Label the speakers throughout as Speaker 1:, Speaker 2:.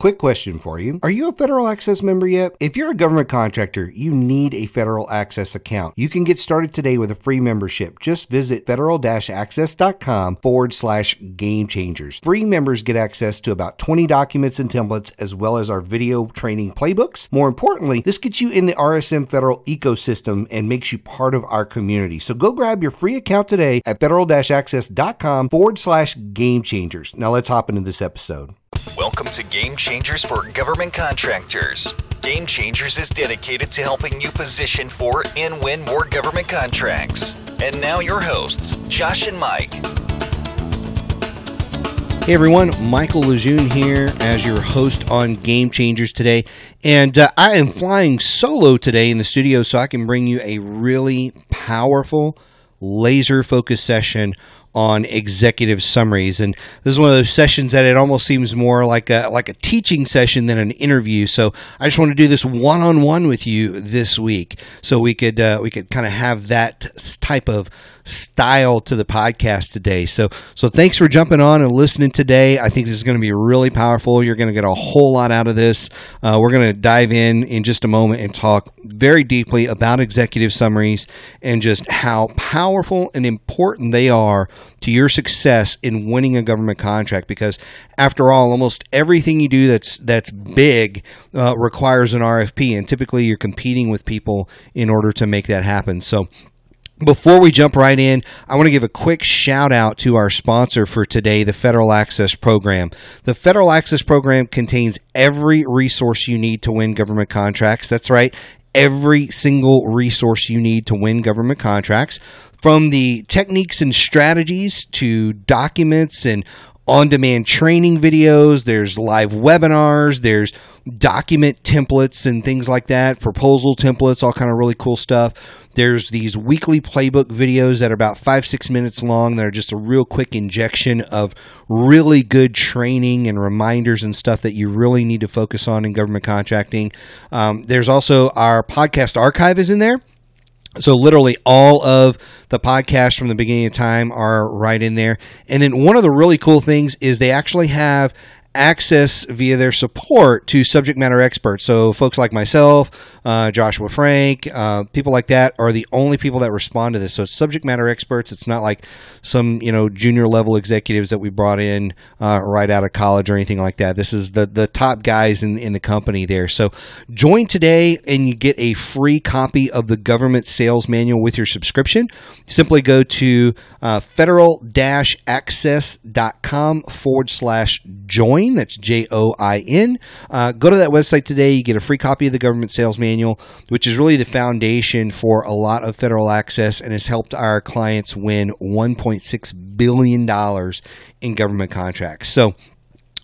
Speaker 1: Quick question for you. Are you a Federal Access member yet? If you're a government contractor, you need a Federal Access account. You can get started today with a free membership. Just visit federal-access.com forward slash game changers. Free members get access to about 20 documents and templates, as well as our video training playbooks. More importantly, this gets you in the RSM Federal ecosystem and makes you part of our community. So go grab your free account today at federal-access.com forward slash game changers. Now let's hop into this episode.
Speaker 2: Welcome to Game Changers for Government Contractors. Game Changers is dedicated to helping you position for and win more government contracts. And now, your hosts, Josh and Mike.
Speaker 1: Hey everyone, Michael Lejeune here as your host on Game Changers today. And uh, I am flying solo today in the studio so I can bring you a really powerful, laser focused session on executive summaries. And this is one of those sessions that it almost seems more like a like a teaching session than an interview. So I just want to do this one on one with you this week, so we could uh, we could kind of have that type of style to the podcast today. So so thanks for jumping on and listening today. I think this is going to be really powerful. You're going to get a whole lot out of this. Uh, we're going to dive in in just a moment and talk very deeply about executive summaries and just how powerful and important they are to your success in winning a government contract. Because after all, almost everything you do that's that's big uh, requires an RFP, and typically you're competing with people in order to make that happen. So before we jump right in, I want to give a quick shout out to our sponsor for today, the Federal Access Program. The Federal Access Program contains every resource you need to win government contracts. That's right, every single resource you need to win government contracts. From the techniques and strategies to documents and on demand training videos, there's live webinars, there's document templates and things like that, proposal templates, all kind of really cool stuff. There's these weekly playbook videos that are about five, six minutes long. That are just a real quick injection of really good training and reminders and stuff that you really need to focus on in government contracting. Um, there's also our podcast archive is in there. So literally all of the podcasts from the beginning of time are right in there. And then one of the really cool things is they actually have access via their support to subject matter experts. So, folks like myself, uh, Joshua Frank, uh, people like that are the only people that respond to this. So, it's subject matter experts. It's not like some you know junior level executives that we brought in uh, right out of college or anything like that. This is the the top guys in in the company there. So, join today and you get a free copy of the government sales manual with your subscription. Simply go to uh, federal-access.com forward slash join Join. That's J O I N. Uh, go to that website today. You get a free copy of the government sales manual, which is really the foundation for a lot of federal access and has helped our clients win $1.6 billion in government contracts. So,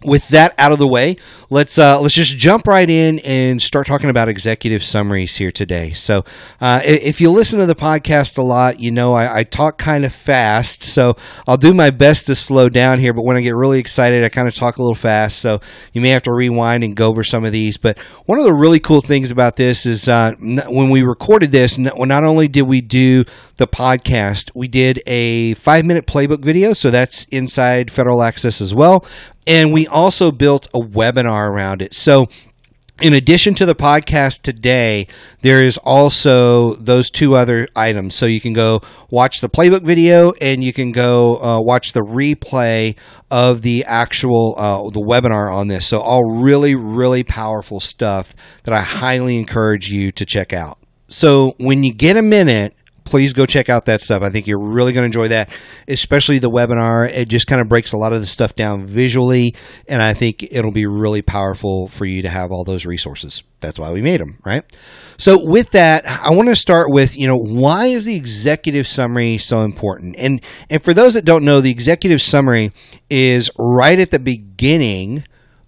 Speaker 1: with that out of the way, let's uh, let's just jump right in and start talking about executive summaries here today. So, uh, if you listen to the podcast a lot, you know I, I, talk kind of fast. So I'll do my best to slow down here. But when I get really excited, I kind of talk a little fast. So you may have to rewind and go over some of these. But one of the really cool things about this is uh, when we recorded this, not only did we do the podcast, we did a five minute playbook video. So that's inside Federal Access as well. And we also built a webinar around it. So, in addition to the podcast today, there is also those two other items. So you can go watch the playbook video, and you can go uh, watch the replay of the actual uh, the webinar on this. So all really, really powerful stuff that I highly encourage you to check out. So when you get a minute, please go check out that stuff. I think you're really going to enjoy that, especially the webinar. It just kind of breaks a lot of the stuff down visually, and I think it'll be really powerful for you to have all those resources. That's why we made them, right? So, with that, I want to start with you know why is the executive summary so important? And and for those that don't know, the executive summary is right at the beginning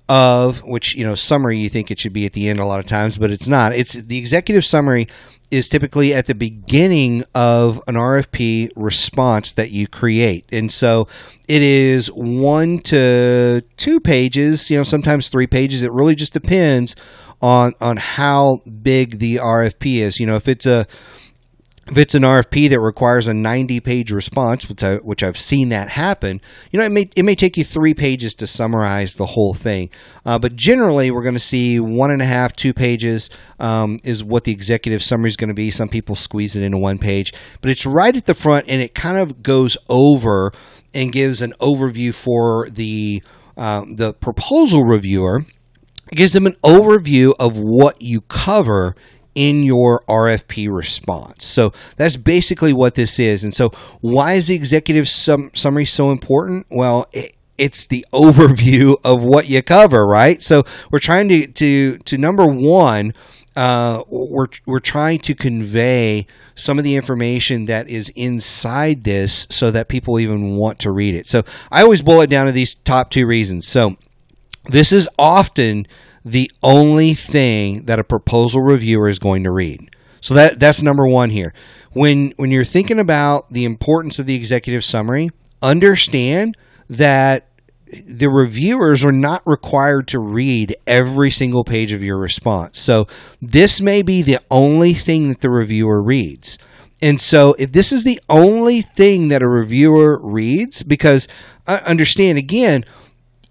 Speaker 1: of which you know summary you think it should be at the end a lot of times but it's not it's the executive summary is typically at the beginning of an RFP response that you create. And so it is one to two pages, you know, sometimes three pages. It really just depends on on how big the RFP is. You know, if it's a if it's an RFP that requires a 90 page response, which, I, which I've seen that happen, you know, it may, it may take you three pages to summarize the whole thing. Uh, but generally, we're going to see one and a half, two pages um, is what the executive summary is going to be. Some people squeeze it into one page, but it's right at the front and it kind of goes over and gives an overview for the, uh, the proposal reviewer. It gives them an overview of what you cover in your RFP response. So that's basically what this is. And so, why is the executive sum- summary so important? Well, it, it's the overview of what you cover, right? So we're trying to to to number one. Uh, we're we're trying to convey some of the information that is inside this so that people even want to read it. So I always boil it down to these top two reasons. So this is often the only thing that a proposal reviewer is going to read. So that that's number 1 here. When when you're thinking about the importance of the executive summary, understand that the reviewers are not required to read every single page of your response. So this may be the only thing that the reviewer reads. And so if this is the only thing that a reviewer reads because uh, understand again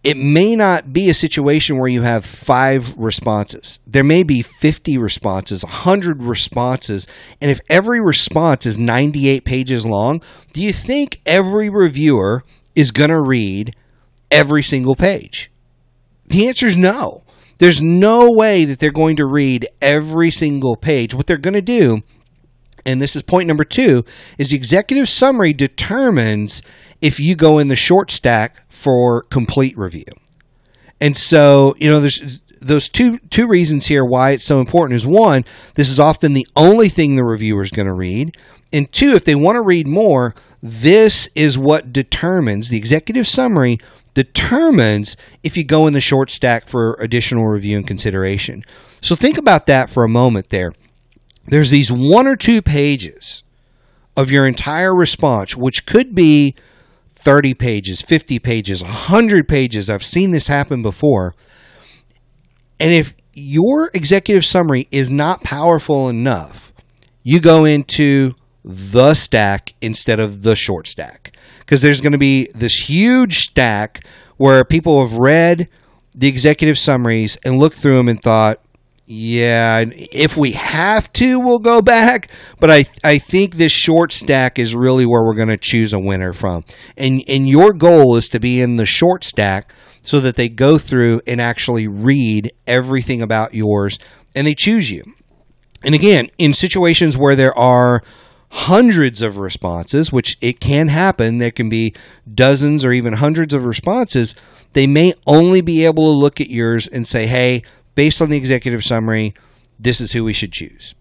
Speaker 1: it may not be a situation where you have five responses. There may be 50 responses, 100 responses. And if every response is 98 pages long, do you think every reviewer is going to read every single page? The answer is no. There's no way that they're going to read every single page. What they're going to do, and this is point number two, is the executive summary determines if you go in the short stack for complete review. And so, you know, there's those two two reasons here why it's so important is one, this is often the only thing the reviewer is going to read, and two, if they want to read more, this is what determines the executive summary determines if you go in the short stack for additional review and consideration. So think about that for a moment there. There's these one or two pages of your entire response, which could be 30 pages, 50 pages, 100 pages. I've seen this happen before. And if your executive summary is not powerful enough, you go into the stack instead of the short stack. Because there's going to be this huge stack where people have read the executive summaries and looked through them and thought, yeah, if we have to, we'll go back. But I, I think this short stack is really where we're going to choose a winner from. And and your goal is to be in the short stack so that they go through and actually read everything about yours and they choose you. And again, in situations where there are hundreds of responses, which it can happen, there can be dozens or even hundreds of responses, they may only be able to look at yours and say, hey, based on the executive summary, this is who we should choose.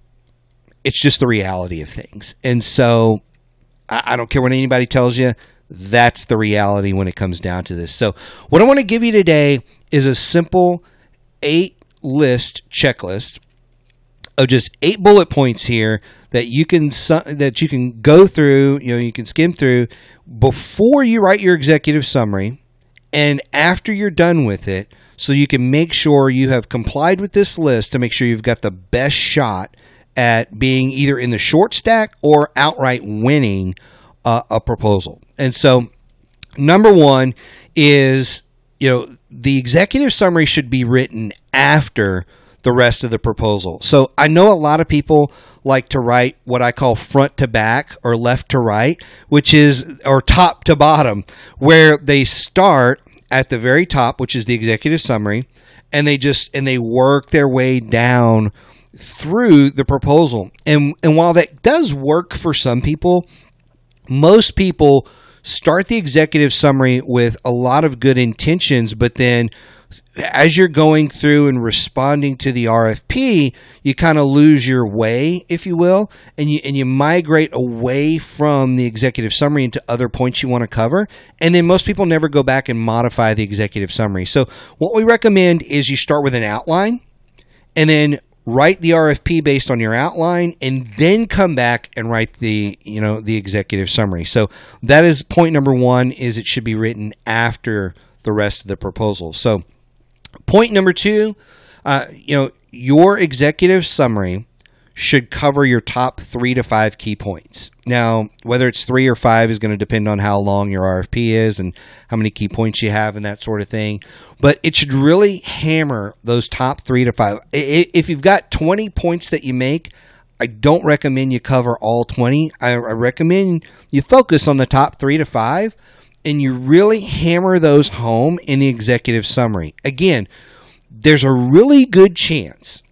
Speaker 1: It's just the reality of things. And so I, I don't care what anybody tells you, that's the reality when it comes down to this. So, what I want to give you today is a simple eight list checklist of just eight bullet points here that you can that you can go through, you know, you can skim through before you write your executive summary and after you're done with it so you can make sure you have complied with this list to make sure you've got the best shot at being either in the short stack or outright winning uh, a proposal. And so, number one is you know the executive summary should be written after the rest of the proposal. So I know a lot of people like to write what I call front to back or left to right, which is or top to bottom, where they start at the very top, which is the executive summary, and they just and they work their way down through the proposal. And and while that does work for some people, most people start the executive summary with a lot of good intentions, but then as you're going through and responding to the RFP, you kind of lose your way, if you will, and you and you migrate away from the executive summary into other points you want to cover. And then most people never go back and modify the executive summary. So what we recommend is you start with an outline and then write the RFP based on your outline and then come back and write the, you know, the executive summary. So that is point number 1 is it should be written after the rest of the proposal. So Point number two, uh, you know, your executive summary should cover your top three to five key points. Now, whether it's three or five is going to depend on how long your RFP is and how many key points you have and that sort of thing. But it should really hammer those top three to five. If you've got 20 points that you make, I don't recommend you cover all 20. I, recommend you focus on the top three to five and you really hammer those home in the executive summary. Again, there's a really good chance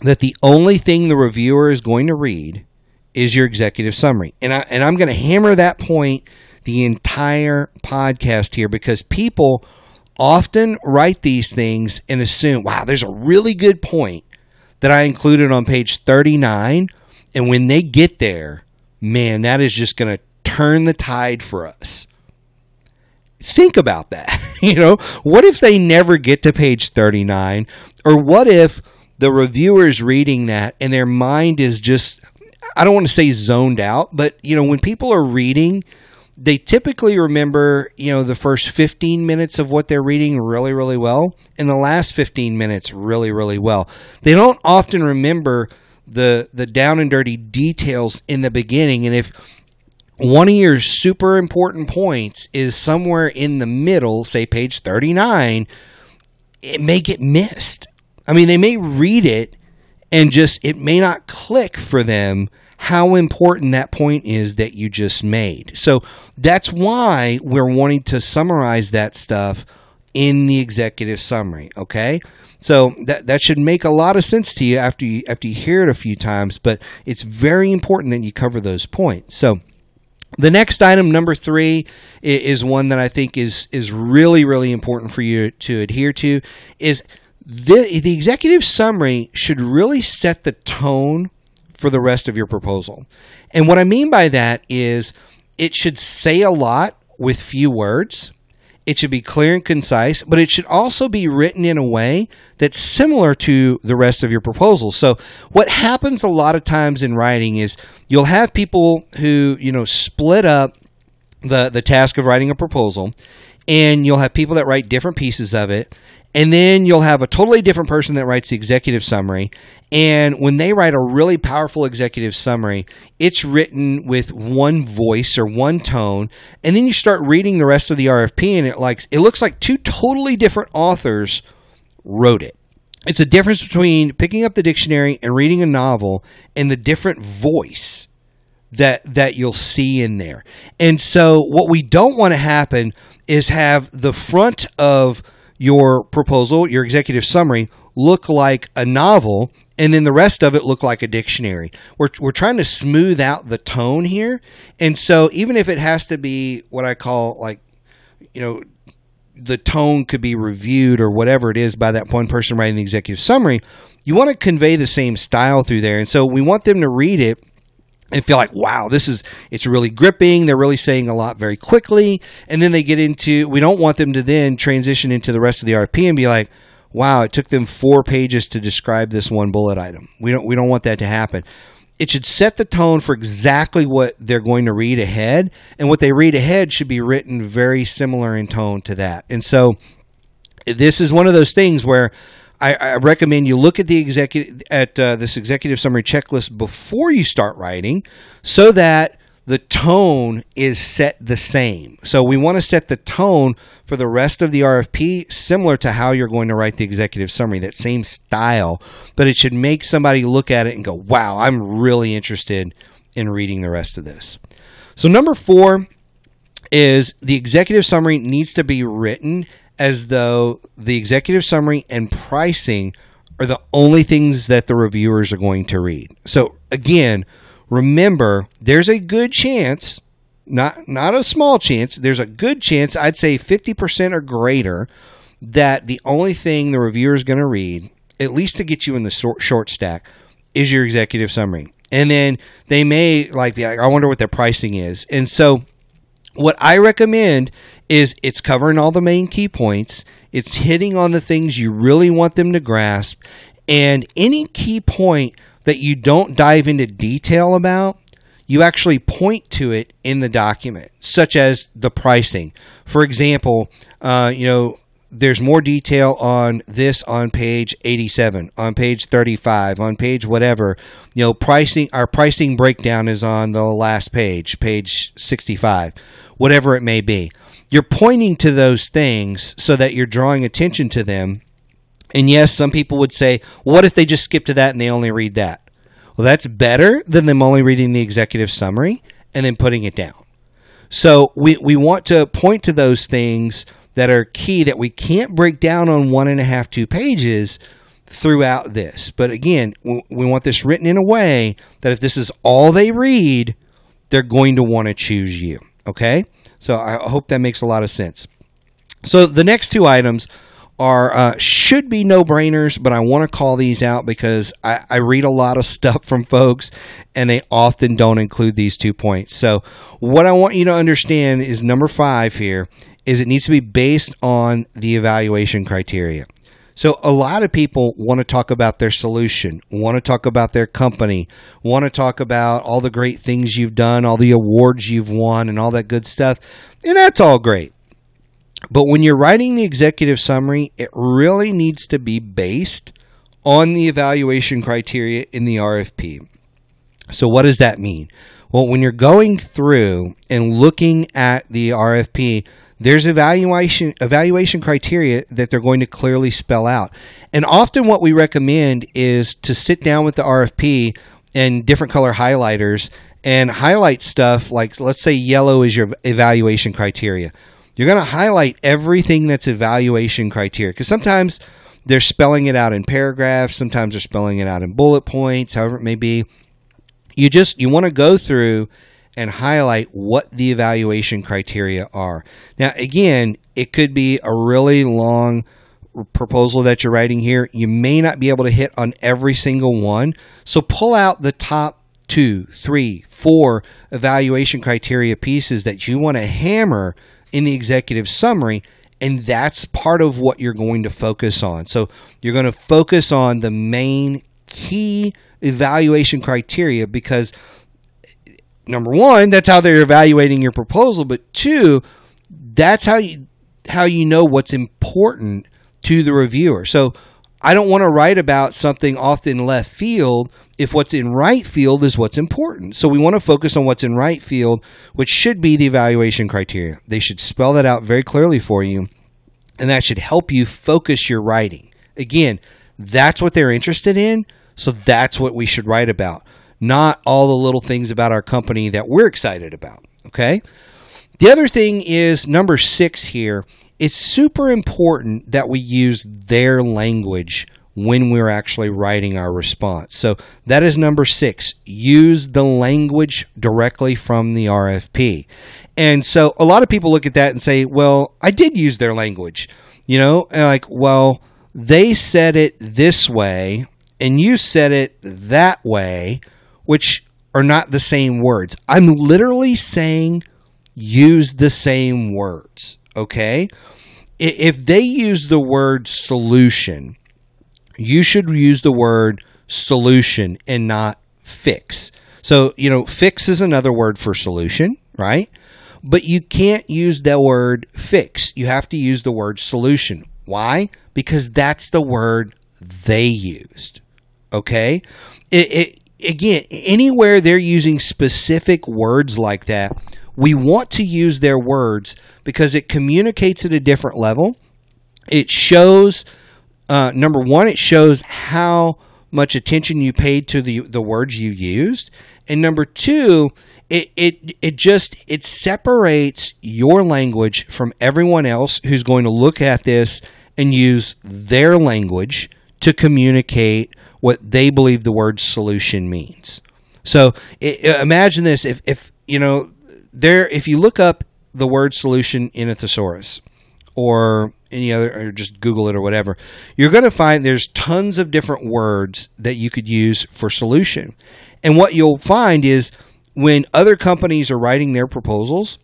Speaker 1: that the only thing the reviewer is going to read is your executive summary. And I and I'm going to hammer that point the entire podcast here because people often write these things and assume, wow, there's a really good point that I included on page 39 and when they get there, man, that is just going to turn the tide for us. Think about that. you know, what if they never get to page 39 or what if the reviewers reading that and their mind is just I don't want to say zoned out, but you know, when people are reading, they typically remember, you know, the first 15 minutes of what they're reading really, really well, and the last 15 minutes really, really well. They don't often remember the the down and dirty details in the beginning. And if one of your super important points is somewhere in the middle, say page 39, it may get missed. I mean, they may read it and just it may not click for them how important that point is that you just made. So that's why we're wanting to summarize that stuff in the executive summary, okay? So that that should make a lot of sense to you after you after you hear it a few times, but it's very important that you cover those points. So the next item, number three, is one that I think is is really really important for you to adhere to. Is the, the executive summary should really set the tone for the rest of your proposal. And what I mean by that is it should say a lot with few words. It should be clear and concise, but it should also be written in a way that's similar to the rest of your proposal. So, what happens a lot of times in writing is you'll have people who, you know, split up the the task of writing a proposal and you'll have people that write different pieces of it and then you'll have a totally different person that writes the executive summary. And when they write a really powerful executive summary, it's written with one voice or one tone. And then you start reading the rest of the RFP, and it likes it looks like two totally different authors wrote it. It's a difference between picking up the dictionary and reading a novel and the different voice that that you'll see in there. And so what we don't want to happen is have the front of your proposal, your executive summary, look like a novel, and then the rest of it look like a dictionary. We're, we're trying to smooth out the tone here. And so, even if it has to be what I call like, you know, the tone could be reviewed or whatever it is by that one person writing the executive summary, you want to convey the same style through there. And so, we want them to read it and feel like, wow, this is, it's really gripping. They're really saying a lot very quickly. And then they get into, we don't want them to then transition into the rest of the RFP and be like, wow, it took them four pages to describe this one bullet item. We don't, we don't want that to happen. It should set the tone for exactly what they're going to read ahead. And what they read ahead should be written very similar in tone to that. And so this is one of those things where, I, I, recommend you look at the executive at uh, this executive summary checklist before you start writing, so that the tone is set the same. So we want to set the tone for the rest of the RFP similar to how you're going to write the executive summary, that same style, but it should make somebody look at it and go, "Wow, I'm really interested in reading the rest of this." So number 4 is the executive summary needs to be written as though the executive summary and pricing are the only things that the reviewers are going to read. So again, remember there's a good chance, not not a small chance, there's a good chance, I'd say 50% or greater that the only thing the reviewer is going to read, at least to get you in the short, stack, is your executive summary. And then they may like be like, I wonder what their pricing is. And so what I recommend is it's covering all the main key points. It's hitting on the things you really want them to grasp. And any key point that you don't dive into detail about, you actually point to it in the document, such as the pricing. For example, uh, you know, there's more detail on this on page 87, on page 35, on page whatever. You know, pricing our pricing breakdown is on the last page, page 65, whatever it may be. You're pointing to those things so that you're drawing attention to them. And yes, some people would say, what if they just skip to that and they only read that? Well, that's better than them only reading the executive summary and then putting it down. So we, we want to point to those things that are key that we can't break down on one and a half, two pages throughout this. But again, we want this written in a way that if this is all they read, they're going to want to choose you. Okay? So I hope that makes a lot of sense. So the next two items are uh, should be no brainers, but I want to call these out because I, I, read a lot of stuff from folks and they often don't include these two points. So, what I want you to understand is number five here is it needs to be based on the evaluation criteria. So, a lot of people want to talk about their solution, want to talk about their company, want to talk about all the great things you've done, all the awards you've won, and all that good stuff. And that's all great. But when you're writing the executive summary, it really needs to be based on the evaluation criteria in the RFP. So, what does that mean? Well, when you're going through and looking at the RFP, there's evaluation evaluation criteria that they're going to clearly spell out. And often what we recommend is to sit down with the RFP and different color highlighters and highlight stuff like let's say yellow is your evaluation criteria you're going to highlight everything that's evaluation criteria because sometimes they're spelling it out in paragraphs, sometimes they're spelling it out in bullet points, however it may be. You just you want to go through and highlight what the evaluation criteria are. Now, again, it could be a really long proposal that you're writing here. You may not be able to hit on every single one. So pull out the top two, three, four evaluation criteria pieces that you want to hammer in the executive summary and that's part of what you're going to focus on. So you're going to focus on the main key evaluation criteria because number one, that's how they're evaluating your proposal, but two, that's how you how you know what's important to the reviewer. So I don't want to write about something often left field if what's in right field is what's important. So we want to focus on what's in right field, which should be the evaluation criteria. They should spell that out very clearly for you, and that should help you focus your writing. Again, that's what they're interested in, so that's what we should write about, not all the little things about our company that we're excited about. Okay? The other thing is number six here. It's super important that we use their language when we're actually writing our response. So that is number six. Use the language directly from the RFP. And so a lot of people look at that and say, well, I did use their language. You know, and like, well, they said it this way and you said it that way, which are not the same words. I'm literally saying use the same words. Okay. If they use the word solution, you should use the word solution and not fix. So, you know, fix is another word for solution, right? But you can't use the word fix. You have to use the word solution. Why? Because that's the word they used. Okay? It, it, again, anywhere they're using specific words like that, we want to use their words because it communicates at a different level. It shows uh, number one, it shows how much attention you paid to the the words you used, and number two, it it it just it separates your language from everyone else who's going to look at this and use their language to communicate what they believe the word solution means. So it, imagine this: if if you know there, if you look up the word solution in a thesaurus, or any other, or just Google it or whatever, you're going to find there's tons of different words that you could use for solution. And what you'll find is when other companies are writing their proposals,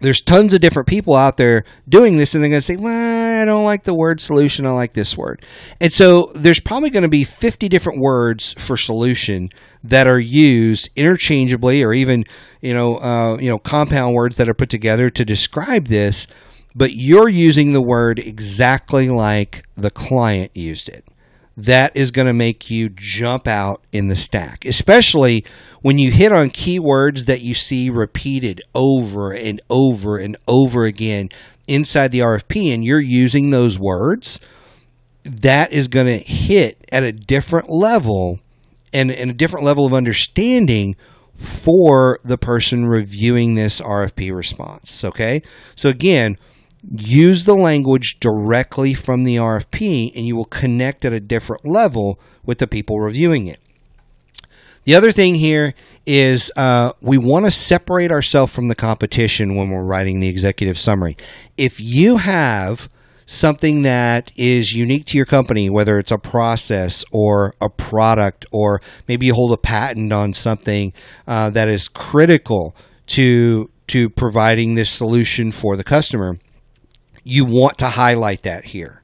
Speaker 1: there's tons of different people out there doing this, and they're going to say, well, I don't like the word solution. I like this word. And so there's probably going to be 50 different words for solution that are used interchangeably or even, you know, uh, you know, compound words that are put together to describe this but you're using the word exactly like the client used it. That is going to make you jump out in the stack, especially when you hit on keywords that you see repeated over and over and over again inside the RFP and you're using those words. That is going to hit at a different level and, and a different level of understanding for the person reviewing this RFP response. Okay. So, again, use the language directly from the RFP and you will connect at a different level with the people reviewing it. The other thing here is uh, we want to separate ourselves from the competition when we're writing the executive summary. If you have something that is unique to your company, whether it's a process or a product, or maybe you hold a patent on something uh, that is critical to to providing this solution for the customer, you want to highlight that here.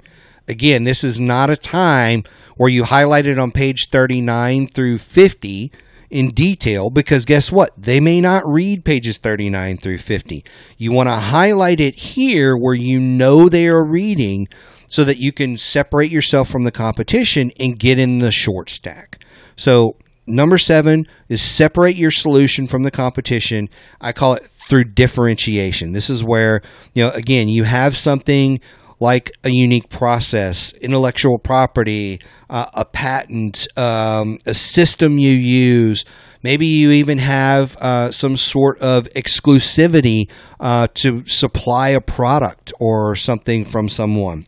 Speaker 1: Again, this is not a time where you highlight it on page 39 through 50 in detail because guess what? They may not read pages 39 through 50. You want to highlight it here where you know they are reading so that you can separate yourself from the competition and get in the short stack. So, number seven is separate your solution from the competition. I call it through differentiation. This is where, you know, again, you have something like a unique process, intellectual property, uh, a patent, um, a system you use. Maybe you even have uh, some sort of exclusivity uh, to supply a product or something from someone.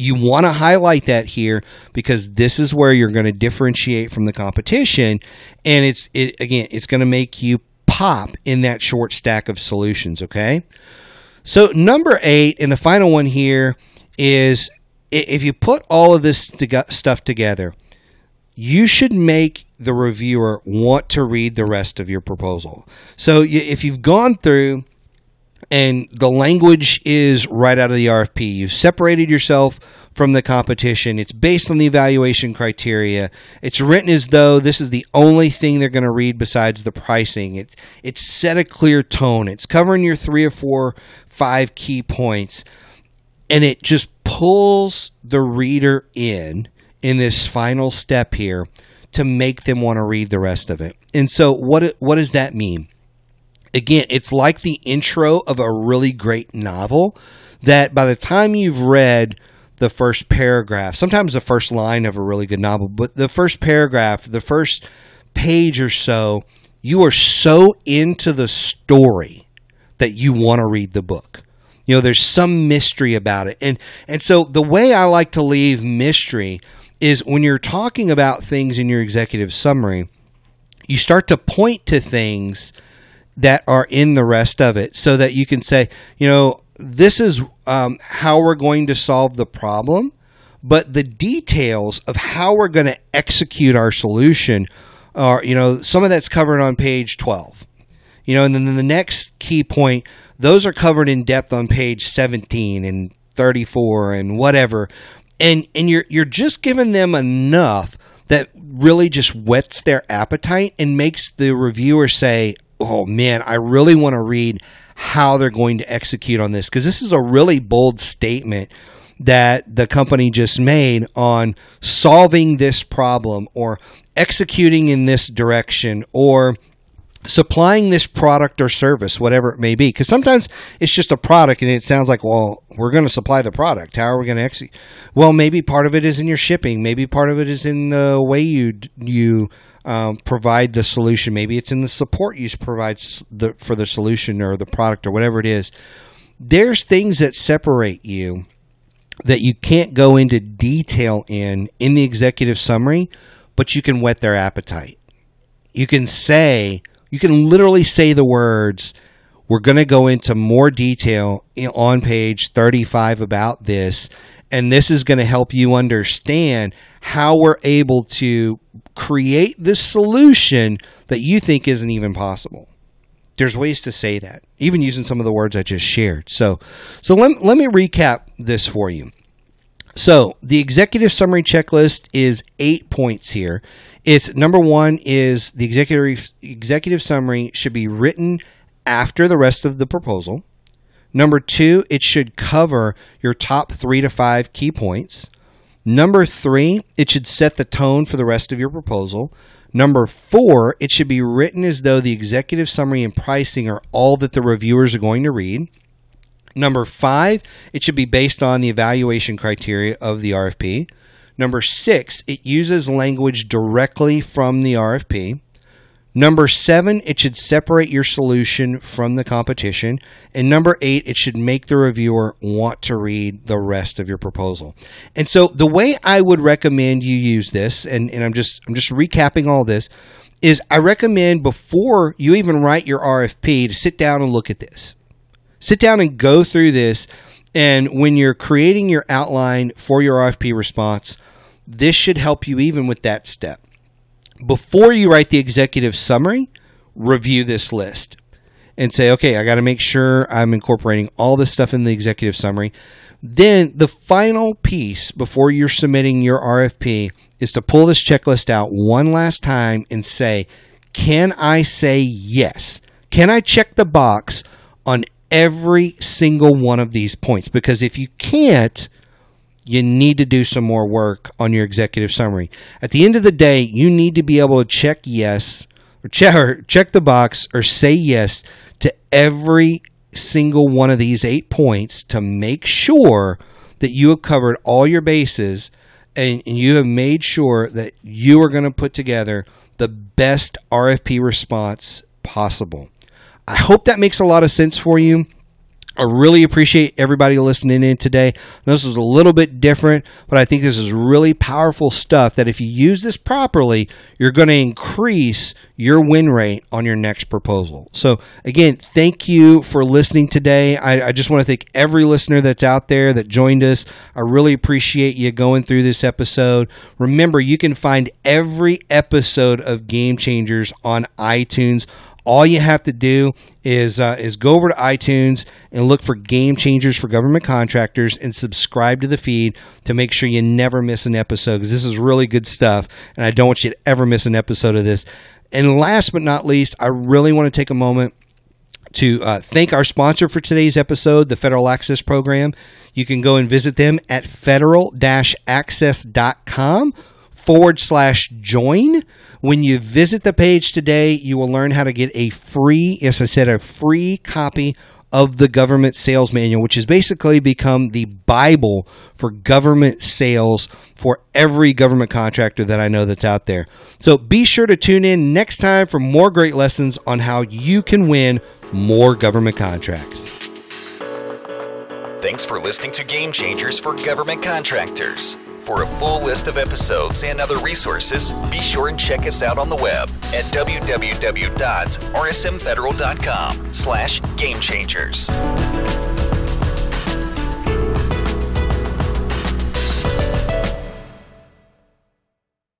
Speaker 1: You want to highlight that here because this is where you're going to differentiate from the competition, and it's it, again, it's going to make you pop in that short stack of solutions. Okay. So, number eight, and the final one here is if you put all of this stuff together, you should make the reviewer want to read the rest of your proposal. So, if you've gone through and the language is right out of the RFP, you've separated yourself from the competition. It's based on the evaluation criteria. It's written as though this is the only thing they're going to read besides the pricing. It's it's set a clear tone. It's covering your three or four, five key points, and it just pulls the reader in in this final step here to make them want to read the rest of it. And so what what does that mean? Again, it's like the intro of a really great novel that by the time you've read the first paragraph, sometimes the first line of a really good novel, but the first paragraph, the first page or so, you are so into the story that you want to read the book. You know, there's some mystery about it. And and so the way I like to leave mystery is when you're talking about things in your executive summary, you start to point to things that are in the rest of it so that you can say, you know, this is um, how we're going to solve the problem, but the details of how we're going to execute our solution are, you know, some of that's covered on page 12. You know, and then the next key point, those are covered in depth on page 17 and 34 and whatever. And and you're you're just giving them enough that really just whets their appetite and makes the reviewer say, "Oh man, I really want to read how they're going to execute on this because this is a really bold statement that the company just made on solving this problem or executing in this direction or supplying this product or service, whatever it may be. Because sometimes it's just a product and it sounds like, well, we're going to supply the product. How are we going to execute? Well, maybe part of it is in your shipping. Maybe part of it is in the way you you um, provide the solution. Maybe it's in the support you provide the, for the solution or the product or whatever it is. There's things that separate you that you can't go into detail in in the executive summary, but you can whet their appetite. You can say, you can literally say the words, we're going to go into more detail on page 35 about this. And this is going to help you understand how we're able to create this solution that you think isn't even possible. There's ways to say that, even using some of the words I just shared. So, so let, let me recap this for you. So, the executive summary checklist is eight points here. It's number one is the executive executive summary should be written after the rest of the proposal. Number two, it should cover your top three to five key points. Number three, it should set the tone for the rest of your proposal. Number four, it should be written as though the executive summary and pricing are all that the reviewers are going to read. Number five, it should be based on the evaluation criteria of the RFP. Number six, it uses language directly from the RFP. Number seven, it should separate your solution from the competition. And number eight, it should make the reviewer want to read the rest of your proposal. And so the way I would recommend you use this, and, and I'm just I'm just recapping all this, is I recommend before you even write your RFP to sit down and look at this. Sit down and go through this. And when you're creating your outline for your RFP response, this should help you even with that step before you write the executive summary, review this list and say, okay, I got to make sure I'm incorporating all this stuff in the executive summary. Then the final piece before you're submitting your RFP is to pull this checklist out one last time and say, can I say yes? Can I check the box on every single one of these points? Because if you can't, you need to do some more work on your executive summary. At the end of the day, you need to be able to check yes or check, or check the box or say yes to every single one of these eight points to make sure that you have covered all your bases and, and you have made sure that you are going to put together the best RFP response possible. I hope that makes a lot of sense for you. I really appreciate everybody listening in today. This is a little bit different, but I think this is really powerful stuff that if you use this properly, you're going to increase your win rate on your next proposal. So, again, thank you for listening today. I, I just want to thank every listener that's out there that joined us. I really appreciate you going through this episode. Remember, you can find every episode of Game Changers on iTunes all you have to do is uh, is go over to iTunes and look for Game Changers for Government Contractors and subscribe to the feed to make sure you never miss an episode because this is really good stuff and I don't want you to ever miss an episode of this. And last but not least, I really want to take a moment to uh, thank our sponsor for today's episode, the Federal Access Program. You can go and visit them at federal access.com forward slash join. When you visit the page today, you will learn how to get a free, as I said, a free copy of the government sales manual, which has basically become the Bible for government sales for every government contractor that I know that's out there. So be sure to tune in next time for more great lessons on how you can win more government contracts.
Speaker 2: Thanks for listening to Game Changers for Government Contractors. For a full list of episodes and other resources, be sure and check us out on the web at www.rsmfederal.com slash gamechangers.